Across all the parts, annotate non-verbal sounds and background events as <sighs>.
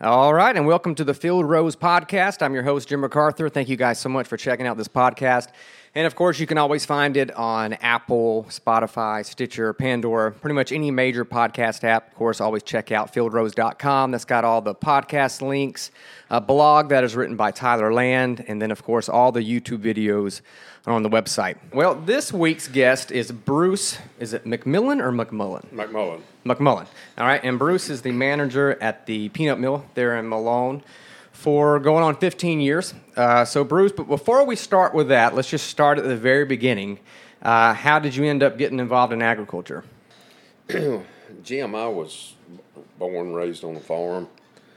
All right, and welcome to the Field Rose podcast. I'm your host, Jim MacArthur. Thank you guys so much for checking out this podcast. And of course, you can always find it on Apple, Spotify, Stitcher, Pandora, pretty much any major podcast app. Of course, always check out fieldrose.com. That's got all the podcast links, a blog that is written by Tyler Land, and then, of course, all the YouTube videos on the website. Well, this week's guest is Bruce. Is it McMillan or McMullen? McMullen. McMullen. All right, and Bruce is the manager at the peanut mill there in Malone for going on 15 years. Uh, so, Bruce, but before we start with that, let's just start at the very beginning. Uh, how did you end up getting involved in agriculture? <clears throat> Jim, I was born and raised on a farm.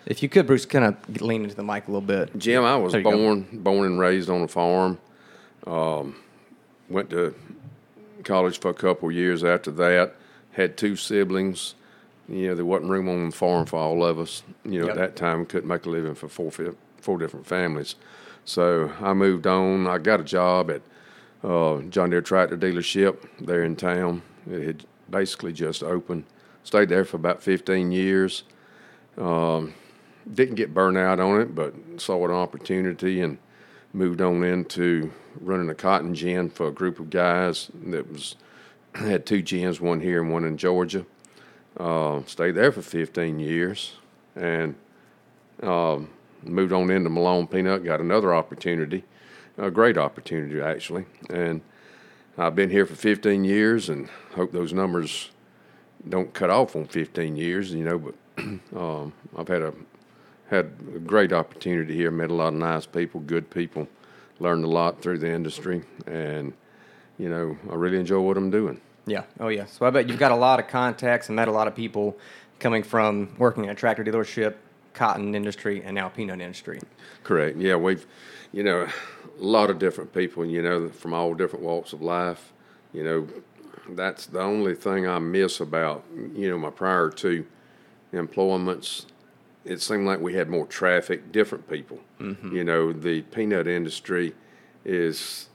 If you could, Bruce, kind of lean into the mic a little bit. Jim, I was There you go. born born and raised on a farm. Um, went to college for a couple of years after that. Had two siblings. You know, there wasn't room on the farm for all of us. You know, Yep. at that time, couldn't make a living for four four different families. So I moved on. I got a job at uh, John Deere tractor dealership there in town. It had basically just opened. Stayed there for about 15 years. Um, didn't get burned out on it, but saw an opportunity and moved on into running a cotton gin for a group of guys that was <clears throat> had two gins, one here and one in Georgia. Uh, stayed there for 15 years and um, moved on into Malone Peanut. Got another opportunity, a great opportunity actually, and I've been here for 15 years and hope those numbers don't cut off on 15 years. You know, but <clears throat> um, I've had a had a great opportunity here. Met a lot of nice people, good people. Learned a lot through the industry, and you know, I really enjoy what I'm doing. Yeah. Oh, yeah. So I bet you've got a lot of contacts and met a lot of people coming from working at a tractor dealership, cotton industry, and now peanut industry. Correct. Yeah, we've, you know, a lot of different people, you know, from all different walks of life. You know, that's the only thing I miss about, you know, my prior two employments. It seemed like we had more traffic, different people. Mm-hmm. You know, the peanut industry is,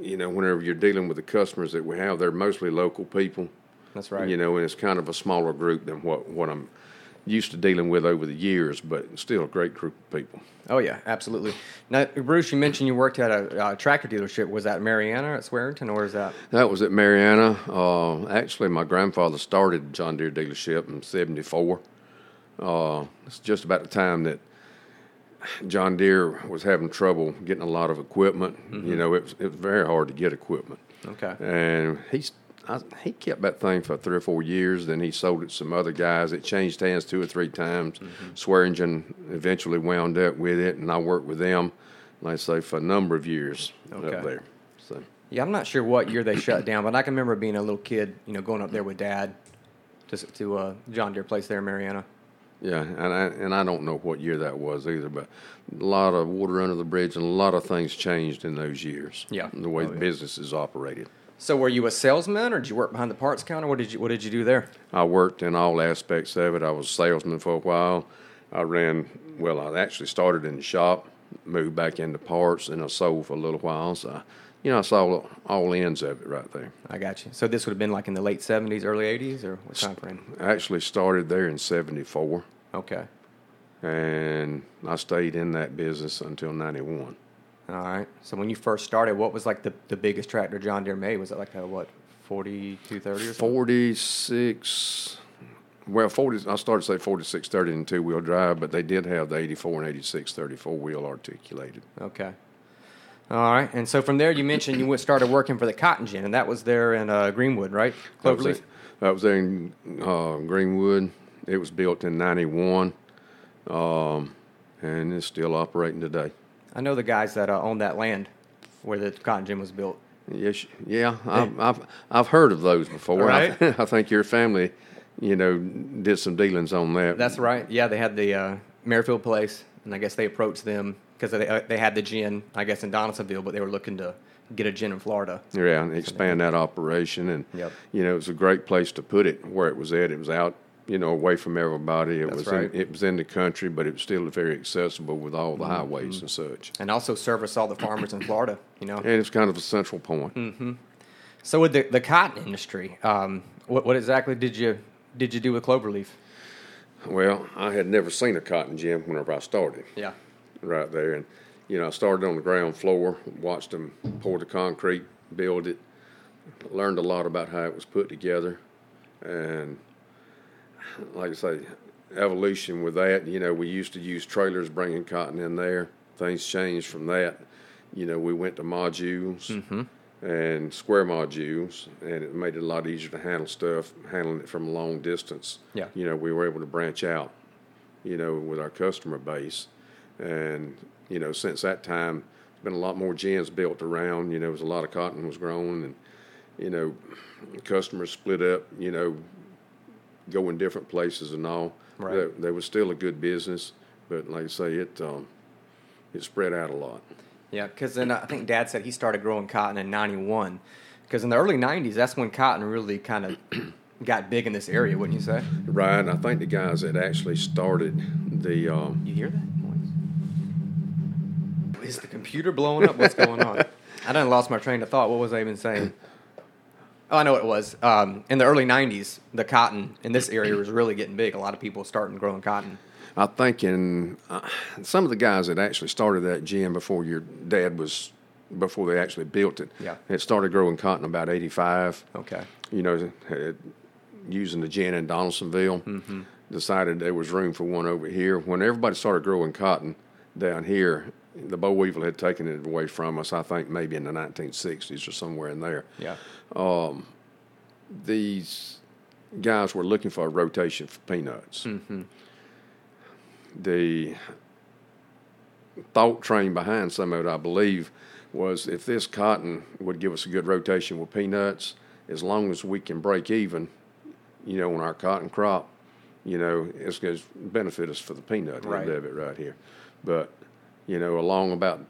you know, whenever you're dealing with the customers that we have, they're mostly local people. That's right. You know, and it's kind of a smaller group than what, what I'm used to dealing with over the years, but still a great group of people. Oh yeah, absolutely. Now, Bruce, you mentioned you worked at a uh, tractor dealership. Was that Marianna at Swearingen, or is that? That was at Marianna. Uh, actually, my grandfather started John Deere dealership in '74. Uh, it's just about the time that John Deere was having trouble getting a lot of equipment. You know, it was, it was very hard to get equipment. Okay. And he's I, he kept that thing for three or four years. Then he sold it to some other guys. It changed hands two or three times. Swearingen eventually wound up with it, and I worked with them, like I say, for a number of years Okay. up there. So. Yeah, I'm not sure what year they shut down, but I can remember being a little kid, you know, going up there with Dad to to uh, John Deere place there in Marianna. Yeah, and I, and I don't know what year that was either, but a lot of water under the bridge and a lot of things changed in those years. Yeah. the way Oh, the yeah. business is operated. So, were you a salesman, or did you work behind the parts counter? What did you What did you do there? I worked in all aspects of it. I was a salesman for a while. I ran well. I actually started in the shop, moved back into parts, and I sold for a little while. So, I, you know, I saw all ends of it right there. I got you. So this would have been like in the late '70s, early '80s, or what time frame? I actually started there in '74, Okay. and I stayed in that business until '91. All right. So when you first started, what was like the, the biggest tractor John Deere made? Was it like a what, 4230 or something? 46 well 40 i started to say 4630 in two-wheel drive but they did have the 84 and 86 34 wheel articulated Okay. All right. And so from there, you mentioned you went started working for the Cotton Gin, and that was there in uh, Greenwood, right? that was, Cloverleaf. that was there in uh, greenwood it was built in 91 um, and it's still operating today I know the guys that uh, own that land where the Cotton Gin was built. yes yeah I've, I've, I've heard of those before Right. I, <laughs> I think your family you know did some dealings on that That's right. Yeah, they had the uh, Merrifield place, and I guess they approached them because they, uh, they had the gin, I guess, in Donalsonville, but they were looking to get a gin in Florida. Yeah, and expand that operation, and Yep. you know it was a great place to put it where it was at. It was out, you know, away from everybody. It That's was right. in, it was in the country, but it was still very accessible with all Mm-hmm. the highways and such. And also service all the farmers in Florida, you know. And it's kind of a central point. Mm. So with the, the cotton industry, um, what, what exactly did you did you do with Cloverleaf? Well, I had never seen a cotton gin whenever I started. Yeah. Right there. And, you know, I started on the ground floor, watched them pour the concrete, build it, learned a lot about how it was put together. And, like I say, evolution with that, you know, we used to use trailers bringing cotton in there. Things changed from that. You know, we went to modules mm-hmm. and square modules, and it made it a lot easier to handle stuff, handling it from a long distance. Yeah. You know, we were able to branch out, you know, with our customer base. And, you know, since that time, there's been a lot more gins built around. You know, there was a lot of cotton was grown, and, you know, customers split up, you know, going different places and all. Right. There, there was still a good business, but like I say, it, um, it spread out a lot. Yeah, because then I think Dad said he started growing cotton in '91. Because in the early '90s, that's when cotton really kind of <clears throat> got big in this area, wouldn't you say? Right, and I think the guys that actually started the, um, You hear that? Is the computer blowing up? What's going on? <laughs> I done lost my train of thought. What was I even saying? Oh, I know what it was. Um, in the early '90s, the cotton in this area was really getting big. A lot of people starting growing cotton. I think in uh, some of the guys that actually started that gin before your dad was, before they actually built it, Yeah. it started growing cotton about 85. Okay. You know, had, using the gin in Donalsonville, decided there was room for one over here. When everybody started growing cotton down here, the boll weevil had taken it away from us, I think maybe in the 1960s or somewhere in there. Yeah. Um, these guys were looking for a rotation for peanuts. Mm-hmm. The thought train behind some of it, I believe, was if this cotton would give us a good rotation with peanuts, as long as we can break even, you know, on our cotton crop, you know, it's going to benefit us for the peanut Right. end of it right here. But, you know, along about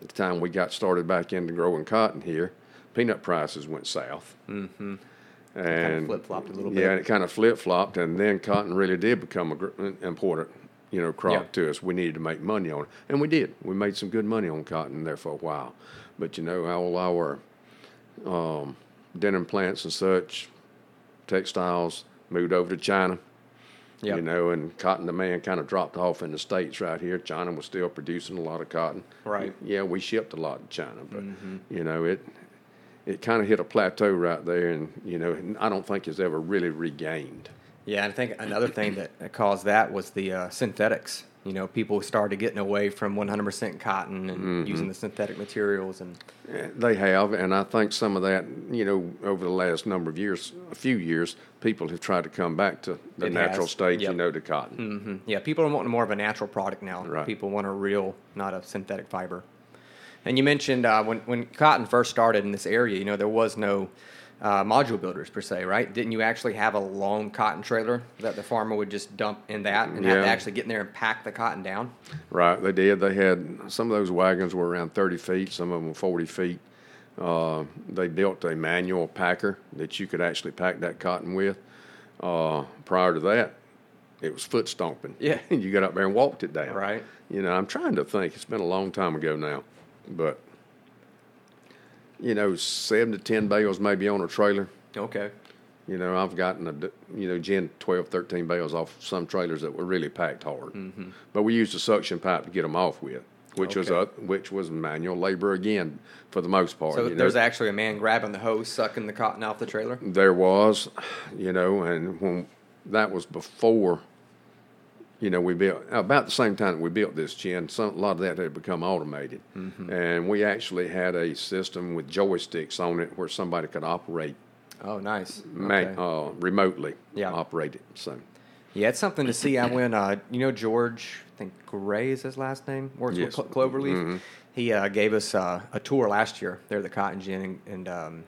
the time we got started back into growing cotton here, peanut prices went south. Mm-hmm. And flip-flopped a little Yeah, bit. and it kind of flip flopped, and then cotton really did become a gr- important, you know, crop Yeah. to us. We needed to make money on it, and we did. We made some good money on cotton there for a while. But you know, all our um, denim plants and such, textiles moved over to China. Yeah. You know, and cotton demand kind of dropped off in the states right here. China was still producing a lot of cotton. Right. Yeah, we shipped a lot to China, but you know it it kind of hit a plateau right there, and you know I don't think it's ever really regained. Yeah, and I think another thing that that caused that was the uh, synthetics. You know, people started getting away from 100% cotton and using the synthetic materials, and They have, and I think some of that, you know, over the last number of years, a few years, people have tried to come back to the It natural has, state, yep. you know, to cotton. mhm. yeah, people are wanting more of a natural product now. Right. People want a real, not a synthetic fiber. And you mentioned uh, when when cotton first started in this area, you know, there was no uh, module builders per se, right? Didn't you actually have a long cotton trailer that the farmer would just dump in that and have to actually get in there and pack the cotton down? Right, they did. They had some of those wagons were around 30 feet, some of them were 40 feet. Uh, they built a manual packer that you could actually pack that cotton with. Uh, prior to that, it was foot stomping. Yeah. And <laughs> you got up there and walked it down. Right. You know, I'm trying to think. It's been a long time ago now, but you know, seven to ten bales maybe on a trailer. Okay. You know, I've gotten a, you know, 10, 12, 13 bales off some trailers that were really packed hard. Mm-hmm. But we used a suction pipe to get them off with, which was Okay. a, which was manual labor again for the most part. So you know. there's actually a man grabbing the hose, sucking the cotton off the trailer. There was, you know, and when that was before, you know, we built about the same time that we built this gin. Some, a lot of that had become automated, Mm-hmm. and we actually had a system with joysticks on it where somebody could operate Oh, nice. ma- Okay. uh, remotely. Yeah. operate it. So Yeah, it's something to see. I went, uh, you know, George, I think Gray is his last name, works Yes. with Clo- Cloverleaf. He uh, gave us uh, a tour last year there at the Cotton Gin and, and um,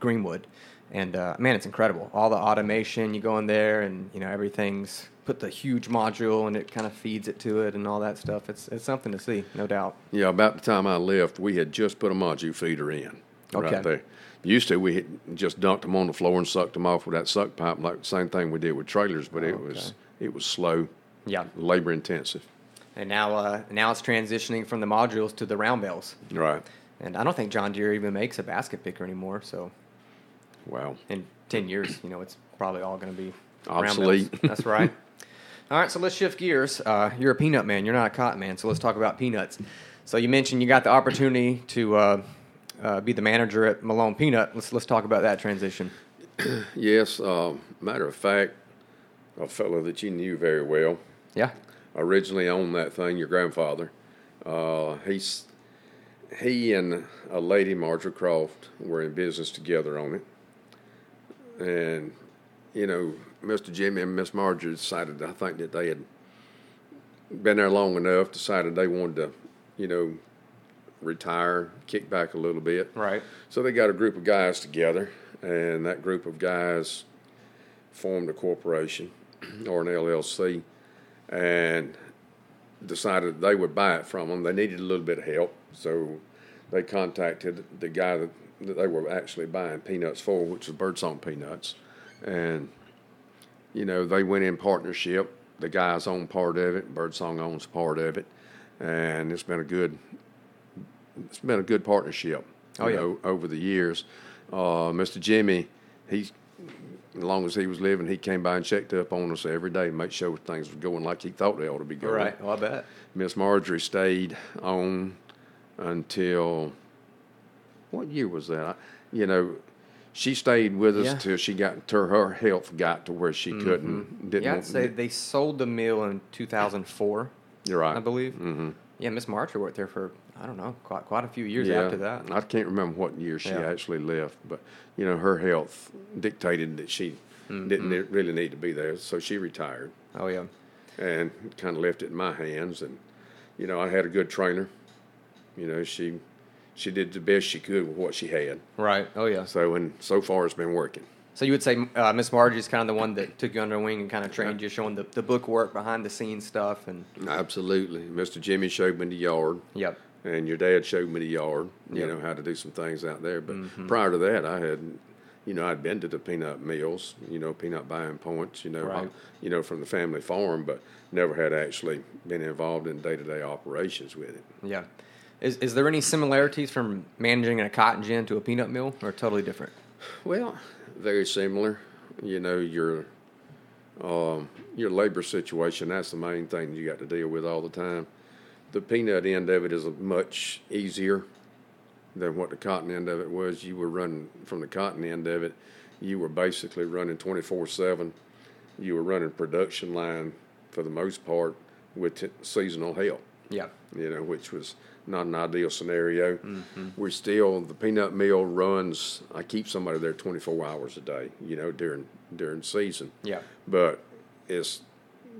Greenwood. And uh, man, it's incredible. All the automation, you go in there and, you know, everything's put the huge module and it kind of feeds it to it and all that stuff. It's, it's something to see, no doubt. yeah, about the time I left, we had just put a module feeder in Okay. right there. Used to we just dunked them on the floor and sucked them off with that suck pipe, like the same thing we did with trailers, but it was it was slow, Yeah. labor intensive. And now, uh, now it's transitioning from the modules to the round bales. Right. And I don't think John Deere even makes a basket picker anymore. So Wow. in 10 years, you know, it's probably all going to be round Obsolete. That's right. <laughs> All right, so let's shift gears. Uh, you're a peanut man. You're not a cotton man. So let's talk about peanuts. So you mentioned you got the opportunity to uh, uh, be the manager at Malone Peanut. Let's let's talk about that transition. <clears throat> Yes, uh, matter of fact, a fellow that you knew very well Yeah. originally owned that thing. Your grandfather, uh, he's he and a lady, Marjorie Croft, were in business together on it, and you know, Mr. Jimmy and Miss Marjorie decided. I think that they had been there long enough. Decided they wanted to, you know, retire, kick back a little bit. Right. So they got a group of guys together, and that group of guys formed a corporation <clears throat> or an LLC and decided they would buy it from them. They needed a little bit of help, so they contacted the guy that, that they were actually buying peanuts for, which was Birdsong Peanuts. And, you know, they went in partnership. The guys own part of it, Birdsong owns part of it, and it's been a good it's been a good partnership. Oh, yeah. know, over the years. Uh, Mr. Jimmy, he, as long as he was living, he came by and checked up on us every day, make sure things were going like he thought they ought to be going. Right. Well, I bet. Miss Marjorie stayed on until what year was that? You know, she stayed with us Yeah. till she got till her health got to where she couldn't. Didn't Yeah, I'd say they sold the mill in 2004, you're right. I believe. Mm-hmm. Yeah, Miss Marcher worked there for I don't know quite quite a few years after that. I can't remember what year she Yeah. actually left, but you know her health dictated that she Mm-hmm. didn't really need to be there, so she retired Oh yeah. and kind of left it in my hands. And you know I had a good trainer. You know she she did the best she could with what she had. Right. Oh yeah. So and so far it's been working. So you would say uh, Miss Margie's kind of the one that took you under wing and kind of trained you, showing the, the book work behind the scenes stuff, and Absolutely, Mr. Jimmy showed me the yard. yep. and your dad showed me the yard, you Yep. know, how to do some things out there. But Mm-hmm. prior to that, I had, you know, I'd been to the peanut mills, you know, peanut buying points, you know, Right. you know, from the family farm, but never had actually been involved in day to day operations with it. Yeah. Is is there any similarities from managing a cotton gin to a peanut mill, or totally different? Well, very similar. You know, your um, your labor situation, that's the main thing you got to deal with all the time. The peanut end of it is much easier than what the cotton end of it was. You were running from the cotton end of it, you were basically running 24 7. You were running production line for the most part with t- seasonal help Yeah. you know, which was not an ideal scenario. Mm-hmm. We're still the peanut mill runs. I keep somebody there 24 hours a day, you know, during during season. Yeah. But it's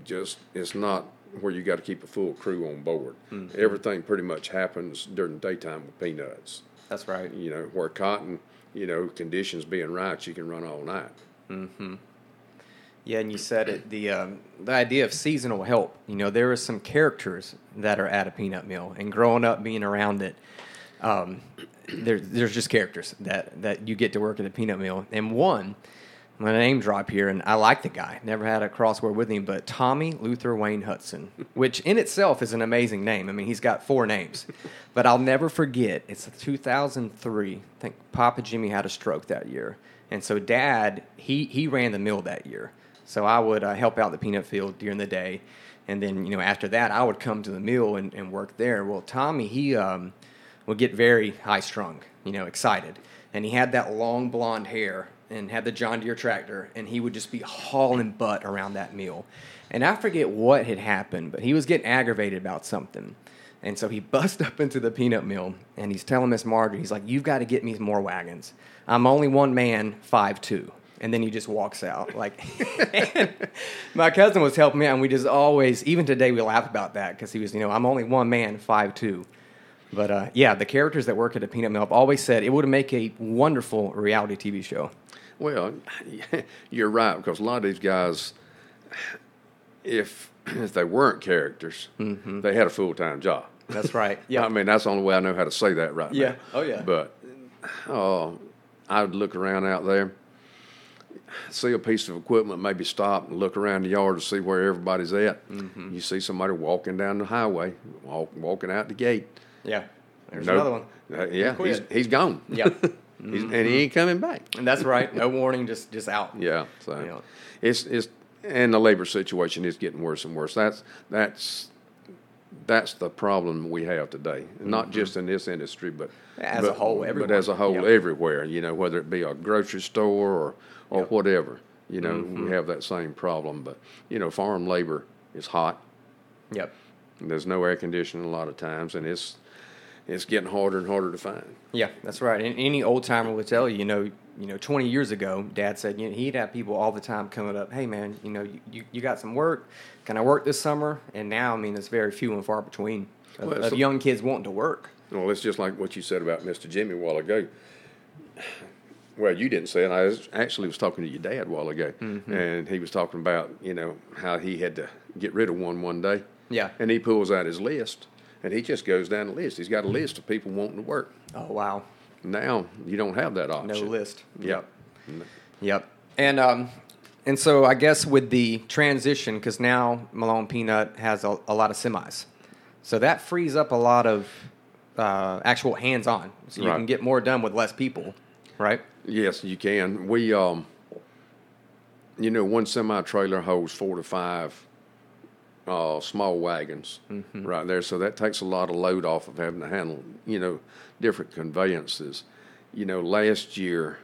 just it's not where you got to keep a full crew on board. Mm-hmm. Everything pretty much happens during daytime with peanuts. That's right. You know, where cotton, you know, conditions being right, you can run all night. Mm-hmm. Yeah, and you said it. The um, the idea of seasonal help. You know, there are some characters that are at a peanut mill, and growing up being around it, um, there, there's just characters that that you get to work at a peanut mill. And one, gonna name drop here, and I like the guy. Never had a crossword with him, but Tommy Luther Wayne Hudson, which in itself is an amazing name. I mean, he's got four names, but I'll never forget. It's 2003. I think Papa Jimmy had a stroke that year, and so Dad he he ran the mill that year. So I would uh, help out the peanut field during the day, and then you know after that I would come to the mill and, and work there. Well, Tommy he um, would get very high strung, you know, excited, and he had that long blonde hair and had the John Deere tractor, and he would just be hauling butt around that mill. And I forget what had happened, but he was getting aggravated about something. And so he <laughs> busts up into the peanut mill and he's telling Miss Marjorie, he's like, You've got to get me more wagons. I'm only one man, five two. And then he just walks out. Like, <laughs> my cousin was helping me out, and we just always, even today, we laugh about that because he was, you know, I'm only one man, five two. But uh, yeah, the characters that work at a peanut mill, I've always said it would make a wonderful reality TV show. Well, <laughs> you're right because a lot of these guys, if <clears throat> if they weren't characters, they had a full time job. That's right. Yeah, <laughs> Yeah. I mean that's the only way I know how to say that right Yeah. now. Oh, yeah. But uh, I would look around out there, see a piece of equipment, maybe stop and look around the yard to see where everybody's at. Mm-hmm. You see somebody walking down the highway, walk, walking out the gate. Yeah. There's another one. Uh, yeah, he's he's gone. Yep. <laughs> He's, and he ain't coming back. And that's right. No warning, just just out. <laughs> Yeah, so Yeah. it's it's and the labor situation is getting worse and worse. That's that's that's the problem we have today, not just in this industry, but As a but, whole, But as a whole, Yep. everywhere. You know, whether it be a grocery store or or Yep. whatever. You know, Mm-hmm. we have that same problem. But you know, farm labor is hot. Yep. There's no air conditioning a lot of times, and it's it's getting harder and harder to find. Yeah, that's right. And any old timer would tell you, you know, you know, 20 years ago, Dad said you know, he'd have people all the time coming up, hey man, you know, you, you, you got some work? Can I work this summer? And now, I mean, it's very few and far between of, Well, of young kids wanting to work. Well, it's just like what you said about Mr. Jimmy a while ago. Well, you didn't say it. I was, actually was talking to your dad a while ago, Mm-hmm. and he was talking about you know how he had to get rid of one one day. Yeah. And he pulls out his list, and he just goes down the list. He's got a list of people wanting to work. Oh wow, Now you don't have that option. no list. Yep. Yep. And um, and so I guess with the transition, because now Malone Peanut has a, a lot of semis, so that frees up a lot of uh, actual hands-on. So you Right. can get more done with less people, right? Yes, you can. We, um, you know, one semi trailer holds four to five uh, small wagons right there. So that takes a lot of load off of having to handle, you know, different conveyances. You know, last year,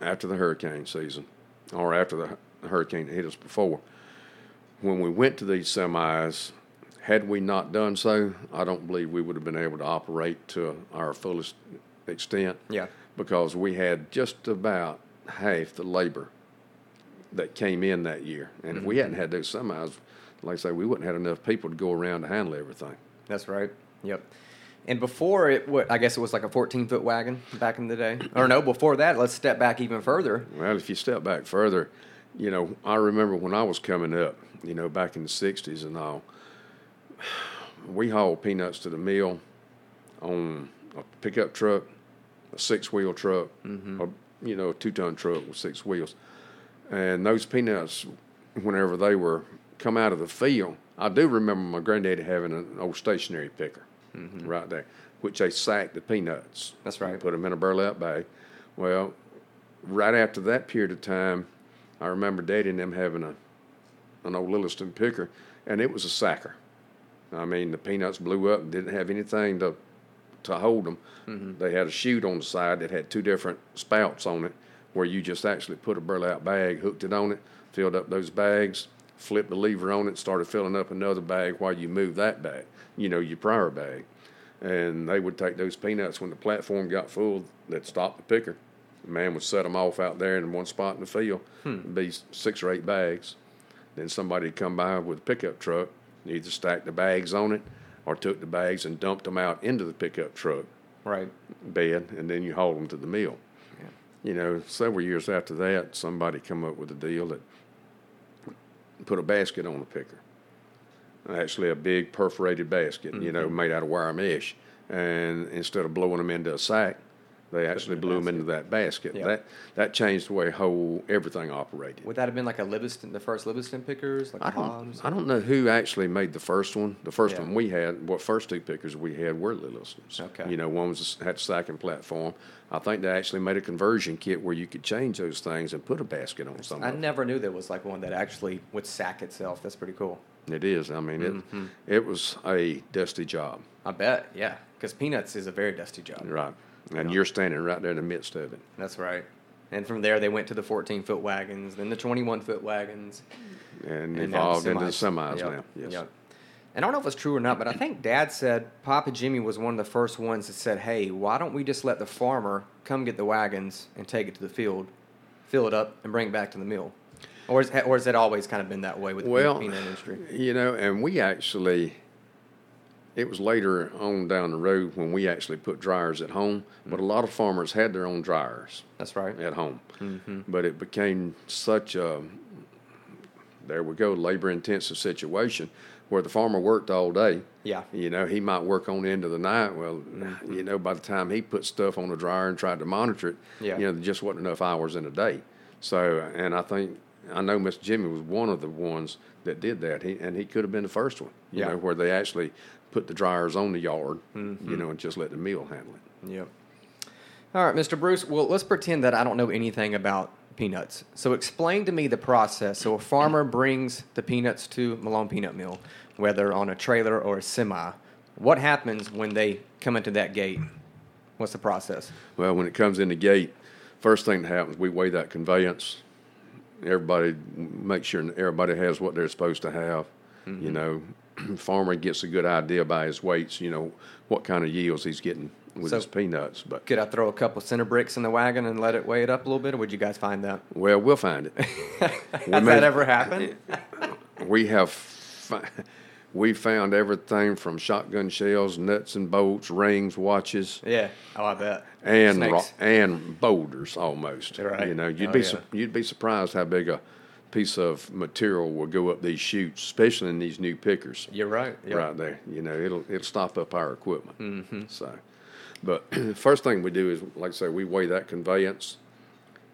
after the hurricane season, or after the hu- hurricane hit us before, when we went to these semis, had we not done so, I don't believe we would have been able to operate to our fullest extent Yeah. Because we had just about half the labor that came in that year. And if we mm-hmm. hadn't had those semis, like I say, we wouldn't have had enough people to go around to handle everything. That's right. Yep. And before it, what I guess it was like a 14 foot wagon back in the day. <clears throat> Or no, before that, let's step back even further. Well, if you step back further, you know, I remember when I was coming up, you know, back in the 60s and all, <sighs> we hauled peanuts to the mill on a pickup truck, a six wheel truck, mm-hmm. a, you know, a two ton truck with six wheels. And those peanuts, whenever they were come out of the field, I do remember my granddaddy having an old stationary picker mm-hmm. right there, which they sacked the peanuts. That's right. Put them in a burlap bag. Well, right after that period of time, I remember Daddy and them having a an old Lilliston picker, and it was a sacker. I mean, the peanuts blew up and didn't have anything to to hold them. Mm-hmm. They had a chute on the side that had two different spouts on it, where you just actually put a burlap bag, hooked it on it, filled up those bags, flipped the lever on it, started filling up another bag while you moved that bag, you know, your prior bag. And they would take those peanuts when the platform got full, they'd stop the picker. The man would set them off out there in one spot in the field, hmm. It'd be six or eight bags. Then somebody would come by with a pickup truck, either stack the bags on it or took the bags and dumped them out into the pickup truck Right. bed, and then you haul them to the mill. Yeah. You know, several years after that, somebody come up with a deal that put a basket on the picker. Actually, a big perforated basket, you know, mm-hmm. made out of wire mesh. And instead of blowing them into a sack, they actually blew them into that basket. Yeah. That that changed the way whole everything operated. Would that have been like a Livingston, the first Livingston pickers, like I don't, I don't know who actually made the first one. The first Yeah. one we had, what first two pickers we had were Lillistons. Okay. You know, one was had a sacking platform. I think they actually made a conversion kit where you could change those things and put a basket on something. I never knew there was like one that actually would sack itself. That's pretty cool. It is. I mean, it Mm-hmm. it was a dusty job, I bet, yeah, because peanuts is a very dusty job. right? And Yeah. you're standing right there in the midst of it. That's right. And from there, they went to the 14 foot wagons, then the 21 foot wagons, And, and evolved into the semis Yep, now. Yes. yep. And I don't know if it's true or not, but I think Dad said Papa Jimmy was one of the first ones that said, "Hey, why don't we just let the farmer come get the wagons and take it to the field, fill it up, and bring it back to the mill?" Or is, or has it always kind of been that way with the Well, peanut industry? you know, and we actually, it was later on down the road when we actually put dryers at home, but a lot of farmers had their own dryers That's right. at home. Mm-hmm. But it became such a, there we go, labor intensive situation where the farmer worked all day. Yeah. You know, he might work on into the night. Well, you know, by the time he put stuff on the dryer and tried to monitor it, Yeah. you know, there just wasn't enough hours in a day. So, and I think, I know Mr. Jimmy was one of the ones that did that. He, and he could have been the first one, you Yeah. know, where they actually put the dryers on the yard, Mm-hmm. you know, and just let the mill handle it. Yep. All right, Mr. Bruce. Well, let's pretend that I don't know anything about peanuts. So explain to me the process. So a farmer <clears throat> brings the peanuts to Malone Peanut Mill, whether on a trailer or a semi. What happens when they come into that gate? What's the process? Well, when it comes in the gate, first thing that happens, we weigh that conveyance. Everybody make sure everybody has what they're supposed to have. You know, <clears throat> farmer gets a good idea by his weights. You know what kind of yields he's getting with So- his peanuts. But Could I throw a couple center bricks in the wagon and let it weigh it up a little bit, or would you guys find that? well, we'll find it. <laughs> Has that ever happened? <laughs> we have fi- we found everything from shotgun shells, nuts and bolts, rings, watches, yeah. Oh, I bet. and ro- and boulders almost. Right. You know, you'd Oh, be yeah. su- you'd be surprised how big a piece of material will go up these chutes, especially in these new pickers. You're right. Right there, you know, it'll it'll stop up our equipment. Mm-hmm. So, but <clears throat> first thing we do is, like I say, we weigh that conveyance.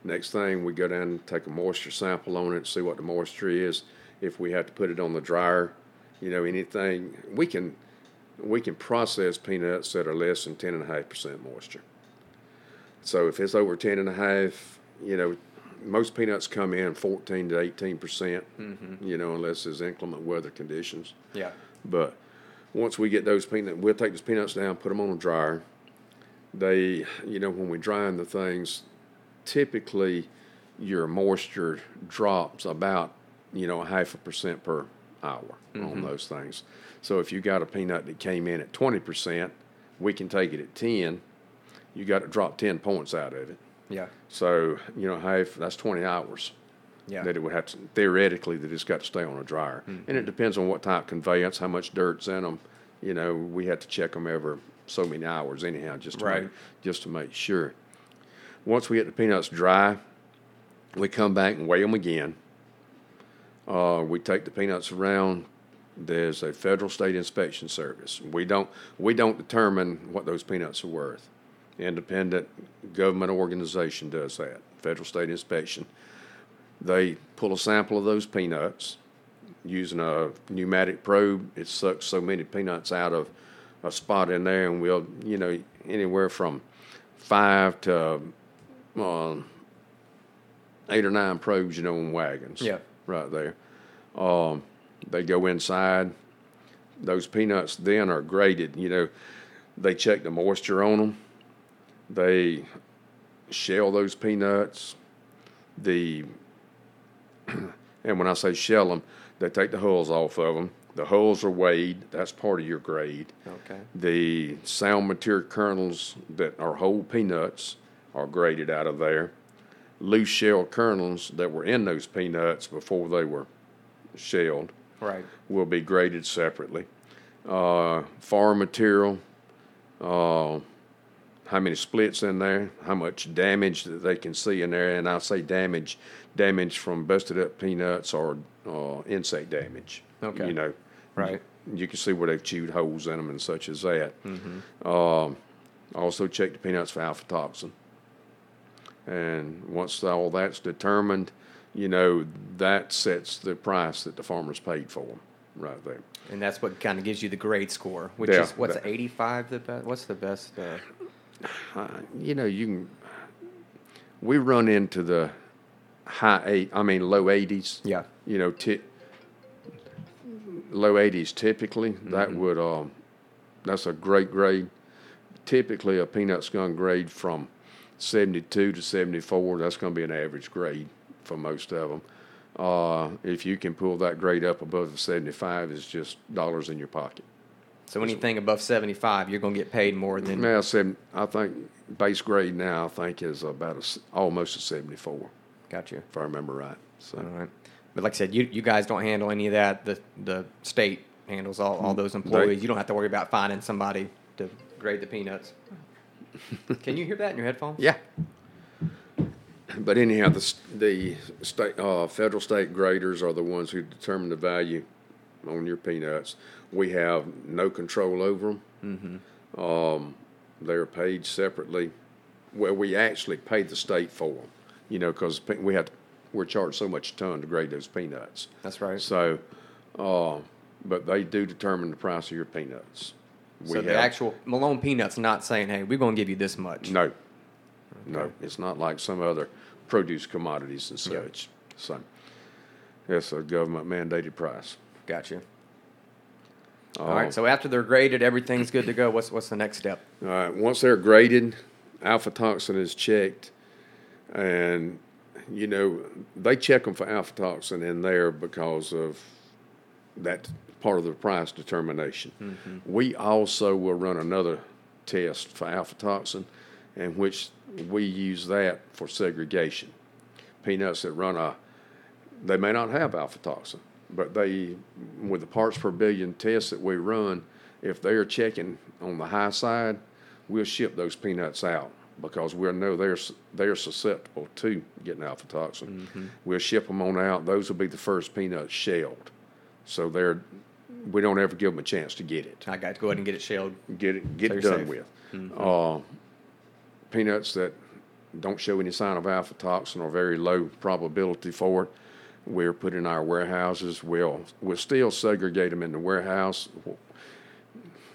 Next thing, we go down and take a moisture sample on it, see what the moisture is. If we have to put it on the dryer, you know, anything we can we can process peanuts that are less than ten and a half percent moisture. So if it's over ten and a half, you know, most peanuts come in fourteen to eighteen percent. Mm-hmm. You know, unless there's inclement weather conditions. Yeah. But once we get those peanuts, we'll take those peanuts down, put them on a dryer. They, you know, when we're drying the things, typically your moisture drops about, you know, a half a percent per hour on mm-hmm. those things. So if you got a peanut that came in at 20%, we can take it at 10. You got to drop 10 points out of it. Yeah. So, you know, hey, that's 20 hours Yeah. that it would have to theoretically that it's got to stay on a dryer, and it depends on what type of conveyance, how much dirt's in them. You know, we have to check them every so many hours anyhow, just to Right. make, just to make sure. Once we get the peanuts dry, we come back and weigh them again. Uh, we take the peanuts around. There's a federal state inspection service. We don't we don't determine what those peanuts are worth. Independent government organization does that. Federal state inspection. They pull a sample of those peanuts using a pneumatic probe. It sucks so many peanuts out of a spot in there, and we'll, you know, anywhere from five to uh, eight or nine probes, you know, in wagons. Yeah. Right there. Um, they go inside. Those peanuts then are graded. You know, they check the moisture on them. They shell those peanuts. The <clears throat> and when I say shell them, they take the hulls off of them. The hulls are weighed. That's part of your grade. Okay. The sound material kernels that are whole peanuts are graded out of there. Loose shell kernels that were in those peanuts before they were shelled Right. will be graded separately. Uh, farm material, uh, how many splits in there, how much damage that they can see in there, and I say damage, damage from busted up peanuts or uh, insect damage. Okay. You know, Right. you can see where they've chewed holes in them and such as that. Um, also check the peanuts for aflatoxin. And once all that's determined, you know, that sets the price that the farmers paid for them right there. And that's what kind of gives you the grade score, which Yeah, is what's that- 85 the best? What's the best? Uh, Uh, <sighs> you know, you can, we run into the high eight, I mean, low 80s. yeah. you know, ti- low 80s typically. That would, um, that's a great grade. Typically, a peanut skunk grade from 72 to 74, that's going to be an average grade for most of them. Uh, if you can pull that grade up above the 75, it's just dollars in your pocket. So anything above 75, you're going to get paid more than. Now, seven, I think base grade now, I think, is about a almost a 74, Got you. if I remember right. So. All right. But like I said, you, you guys don't handle any of that. The the state handles all, all those employees. you don't have to worry about finding somebody to grade the peanuts. <laughs> Can you hear that in your headphones? Yeah. But anyhow, the, the state, uh, federal state graders are the ones who determine the value on your peanuts. We have no control over them. Um, they're paid separately. Well, we actually pay the state for them, you know, because we have to, we're charged so much a ton to grade those peanuts. That's right. So, uh, but they do determine the price of your peanuts. so the actual Malone Peanuts not saying, "Hey, we're going to give you this much." No, no, it's not like some other produce commodities and such. So, it's a government mandated price. Gotcha. Uh, All right. So after they're graded, everything's good to go. What's what's the next step? All right. Once they're graded, aflatoxin is checked, and you know they check them for aflatoxin in there because of that part of the price determination. We also will run another test for aflatoxin, in which we use that for segregation. Peanuts that run a, they may not have alpha toxin, but they, with the parts per billion tests that we run, if they are checking on the high side, we'll ship those peanuts out because we'll know they're they're susceptible to getting aflatoxin. We'll ship them on out. Those will be the first peanuts shelled, so they're we don't ever give them a chance to get it I got to go ahead and get it shelled. get it get So it done safe. with. Uh, peanuts that don't show any sign of aflatoxin or very low probability for it, we're put in our warehouses. We'll we'll still segregate them in the warehouse.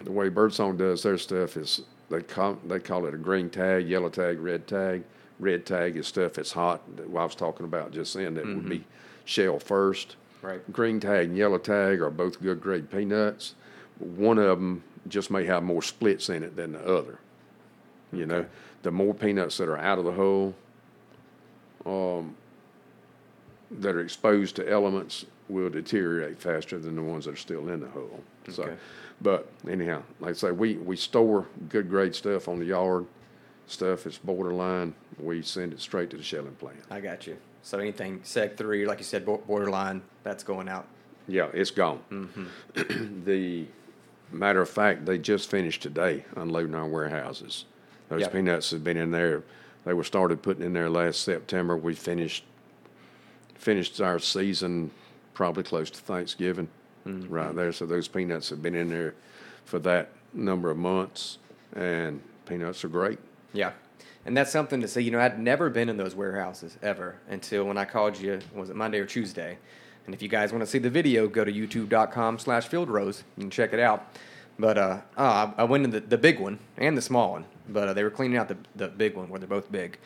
The way Birdsong does their stuff is they call they call it a green tag, yellow tag, red tag. Red tag is stuff that's hot. That I was talking about just then that would be shell first. Right. Green tag and yellow tag are both good grade peanuts. One of them just may have more splits in it than the other. You know, the more peanuts that are out of the hole, um, that are exposed to elements will deteriorate faster than the ones that are still in the hull. So, Okay. but anyhow, like I say, we, we store good grade stuff on the yard. Stuff that's borderline, we send it straight to the shelling plant. I got you. So anything seg three, like you said, borderline, that's going out. Yeah, it's gone. Mm-hmm. the matter of fact, they just finished today unloading our warehouses. Those Yep. peanuts have been in there. They were started putting in there last September. We finished finished our season probably close to Thanksgiving, right there. So those peanuts have been in there for that number of months, and peanuts are great. Yeah. And that's something to say. You know, I'd never been in those warehouses ever until when I called you, was it Monday or Tuesday? And if you guys want to see the video, go to youtube.com slash field rows. You can check it out. But uh, oh, I, I went in the, the big one and the small one. But uh, they were cleaning out the, the big one where they're both big.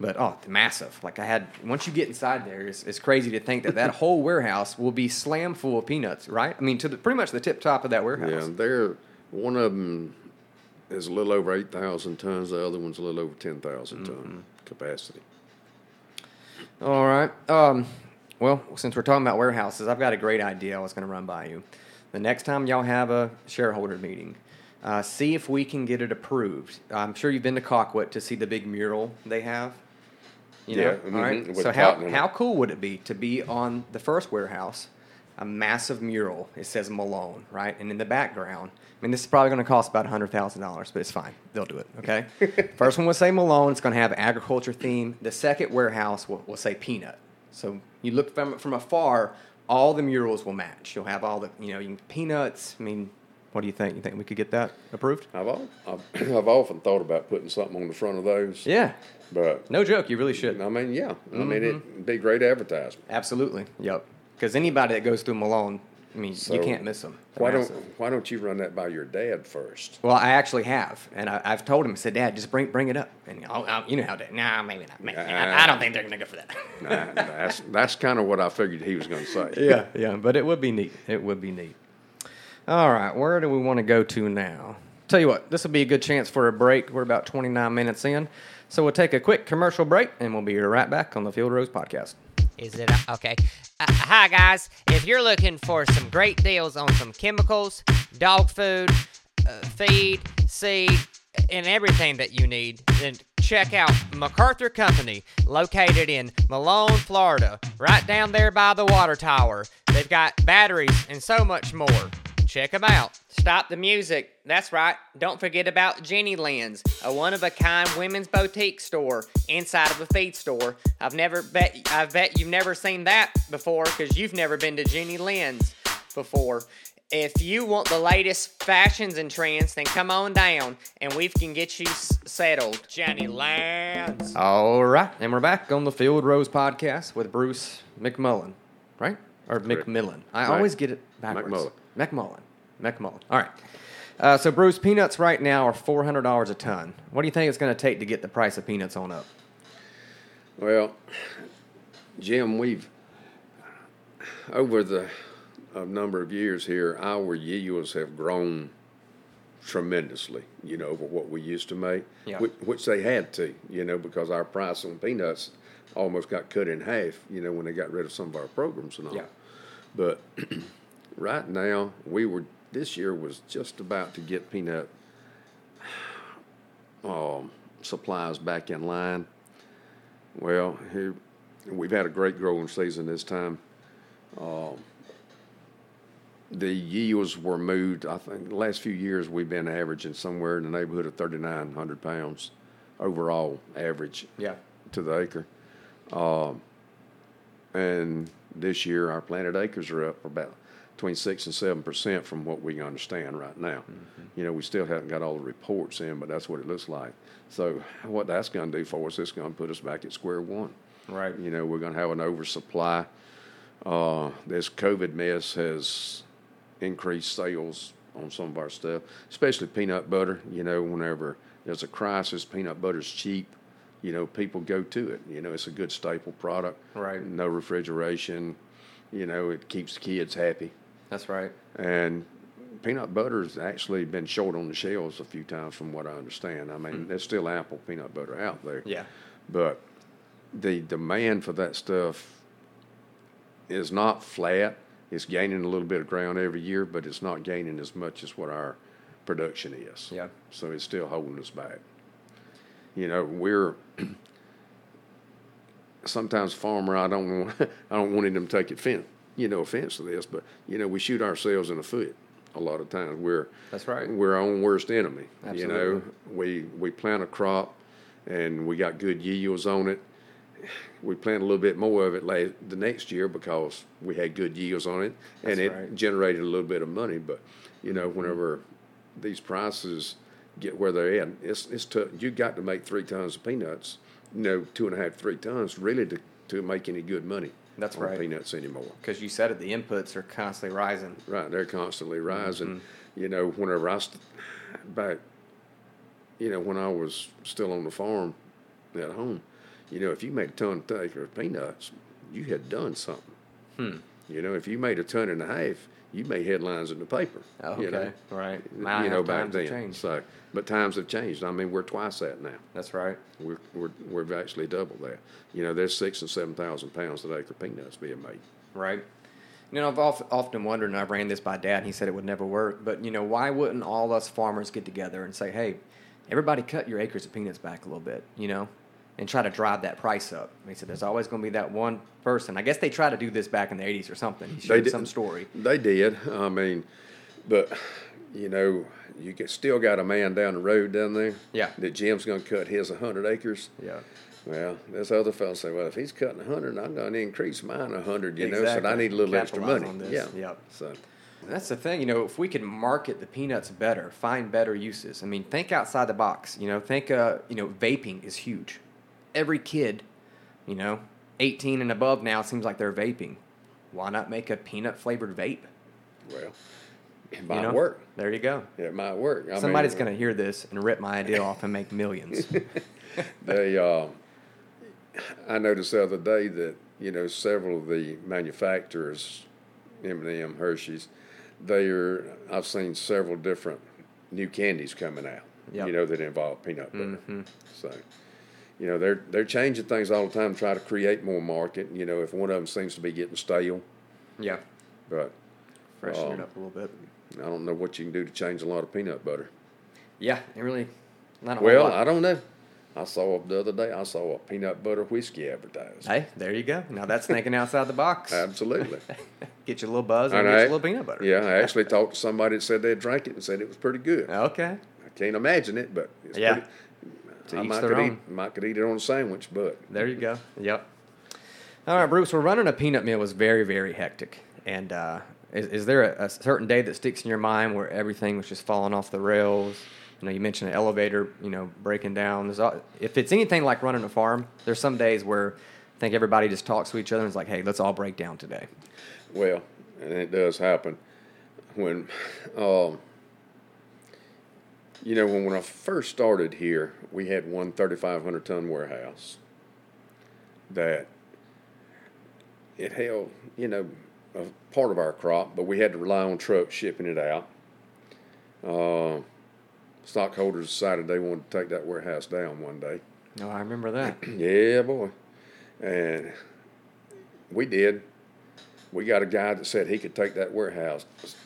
But oh, the massive. Like I had, once you get inside there, it's, it's crazy to think that that <laughs> whole warehouse will be slam full of peanuts, right? I mean, to the, pretty much the tip top of that warehouse. Yeah, they're one of them is a little over eight thousand tons. The other one's a little over ten thousand ton capacity. All right. Um, well, since we're talking about warehouses, I've got a great idea I was going to run by you. The next time y'all have a shareholder meeting, uh, see if we can get it approved. I'm sure you've been to Cottonwood to see the big mural they have. You know? Yeah, All right. mhm, with So how cotton in it. how cool would it be to be on the first warehouse, a massive mural? It says Malone, right? And in the background, I mean, this is probably going to cost about hundred thousand dollars, but it's fine. They'll do it. Okay. <laughs> First one will say Malone. It's going to have agriculture theme. The second warehouse will, will say peanut. So you look from from afar, all the murals will match. You'll have all the you know you peanuts. I mean, what do you think? You think we could get that approved? I've I've, <clears throat> I've often thought about putting something on the front of those. Yeah. But No joke. You really should. I mean, yeah, I mean mm-hmm. it'd be great advertisement. Absolutely. Yep. Because anybody that goes through Malone, I mean, you can't miss them. Why don't Why don't you run that by your dad first? Well, I actually have, and I, I've told him. I said, "Dad, just bring bring it up." And I'll, I'll, you know how that? Nah, maybe not. Maybe, I, I don't think they're gonna go for that. Nah, that's that's kind of what I figured he was going to say. <laughs> yeah, yeah, but it would be neat. It would be neat. All right, where do we want to go to now? Tell you what, this will be a good chance for a break. We're about 29 minutes in, so we'll take a quick commercial break, and we'll be right back on the Field Rose podcast. Is it okay? Uh, hi guys. If you're looking for some great deals on some chemicals, dog food, uh, feed, seed, and everything that you need, then check out MacArthur Company, located in Malone, Florida, right down there by the water tower. They've got batteries and so much more. Check them out. Stop the music. That's right. Don't forget about Jenny Lynn's, a one-of-a-kind women's boutique store inside of a feed store. I've never bet I bet you've never seen that before because you've never been to Jenny Lynn's before. If you want the latest fashions and trends, then come on down and we can get you s- settled. Jenny Lynn's. All right, and we're back on the Field Rose podcast with Bruce McMullen, right? Or Correct. McMillan. I Right. always get it backwards. McMullen. McMullen. McMullen. All right. Uh, so, Bruce, peanuts right now are $400 a ton. What do you think it's going to take to get the price of peanuts on up? Well, Jim, we've over the a number of years here, our yields have grown tremendously. You know, over what we used to make, Yeah. which, which they had to. You know, because our price on peanuts almost got cut in half. You know, when they got rid of some of our programs and all. Yeah. But right now, we were this year was just about to get peanut <sighs> um, supplies back in line. Well, here we've had a great growing season this time. Um, the yields were moved. I think the last few years we've been averaging somewhere in the neighborhood of 3,900 pounds overall average Yeah. to the acre. Um, and this year, our planted acres are up about between six and seven percent from what we understand right now. You know, we still haven't got all the reports in, but that's what it looks like. So, what that's going to do for us, it's going to put us back at square one. Right. You know, we're going to have an oversupply. Uh, this COVID mess has increased sales on some of our stuff, especially peanut butter. You know, whenever there's a crisis, peanut butter's cheap. You know, people go to it. You know, it's a good staple product. Right. No refrigeration. You know, it keeps the kids happy. That's right. And peanut butter's actually been short on the shelves a few times, from what I understand. I mean, hmm. there's still apple peanut butter out there. Yeah. But the demand for that stuff is not flat. It's gaining a little bit of ground every year, but it's not gaining as much as what our production is. Yeah. So it's still holding us back. You know, we're <clears throat> sometimes farmer. I don't want. <laughs> I don't want him to take offense. You know, offense to this, but you know, we shoot ourselves in the foot a lot of times. We're That's right. we're our own worst enemy. Absolutely. You know, we we plant a crop, and we got good yields on it. We plant a little bit more of it la- the next year because we had good yields on it, and That's it right. generated a little bit of money. But you know, mm-hmm. whenever these prices get where they're at, it's it's tough. You got to make three tons of peanuts. You know, two and a half, three tons, really to to make any good money. That's on right. Peanuts anymore. Because you said it, the inputs are constantly rising. Right, they're constantly rising. Mm-hmm. You know, whenever I st- back, you know, when I was still on the farm at home, you know, if you made a ton of acre of peanuts, you had done something. Hmm. You know, if you made a ton and a half, you made headlines in the paper. Oh, you know, okay. Right. My you know, back times have then. changed. So, but times have changed. I mean, we're twice that now. That's right. We're we're we've actually double that. You know, there's six and seven thousand pounds of acre peanuts being made. Right. You know, I've often wondered, and I've ran this by Dad, and he said it would never work. But you know, why wouldn't all us farmers get together and say, "Hey, everybody, cut your acres of peanuts back a little bit," you know, and try to drive that price up? He said, "There's always going to be that one person." I guess they tried to do this back in the '80s or something. He did- some story. They did. I mean, but you know, you get, still got a man down the road down there. Yeah. That Jim's going to cut his hundred acres. Yeah. Well, this other fellow say, well, if he's cutting a hundred, I'm going to increase mine a hundred. You know, so I need a little extra money. on this. Yeah. Yep. So That's the thing, you know, if we could market the peanuts better, find better uses. I mean, think outside the box. You know, think, uh, you know, vaping is huge. Every kid, you know, 18 and above now seems like they're vaping. Why not make a peanut flavored vape? well, it You might know? work. There you go. It might work. I Somebody's going to hear this and rip my idea off and make millions. <laughs> <laughs> They, uh, I noticed the other day that you know several of the manufacturers, M&M, Hershey's, they are. I've seen several different new candies coming out. Yep. You know that involve peanut butter. Mhm. So, you know they're they're changing things all the time to try to create more market. You know if one of them seems to be getting stale, yeah. but Freshen it Um, up a little bit. I don't know what you can do to change a lot of peanut butter. Yeah, it really, not a Well, lot. I don't know. I saw the other day. I saw a peanut butter whiskey advertised. Hey, there you go. Now that's thinking outside the box. <laughs> Absolutely. <laughs> Get you a little buzz and And get I- you a little peanut butter. Yeah, I <laughs> actually talked to somebody that said they drank it and said it was pretty good. Okay. I can't imagine it, but it's Yeah. pretty. To I each might their could, eat, might could eat it on a sandwich, but There you go. Yep. All right, Bruce. We're running a peanut mill was very, very hectic. And uh, is, is there a, a certain day that sticks in your mind where everything was just falling off the rails? You know, you mentioned an elevator, you know, breaking down. There's all, if it's anything like running a farm, there's some days where I think everybody just talks to each other and is like, "Hey, let's all break down today." well, and it does happen when, <laughs> um, you know, when, when I first started here, we had one 3,500 ton warehouse. that it held, you know, a part of our crop, but we had to rely on trucks shipping it out. Uh, stockholders decided they wanted to take that warehouse down one day. No, I remember that. <clears throat> Yeah, boy. And we did. We got a guy that said he could take that warehouse,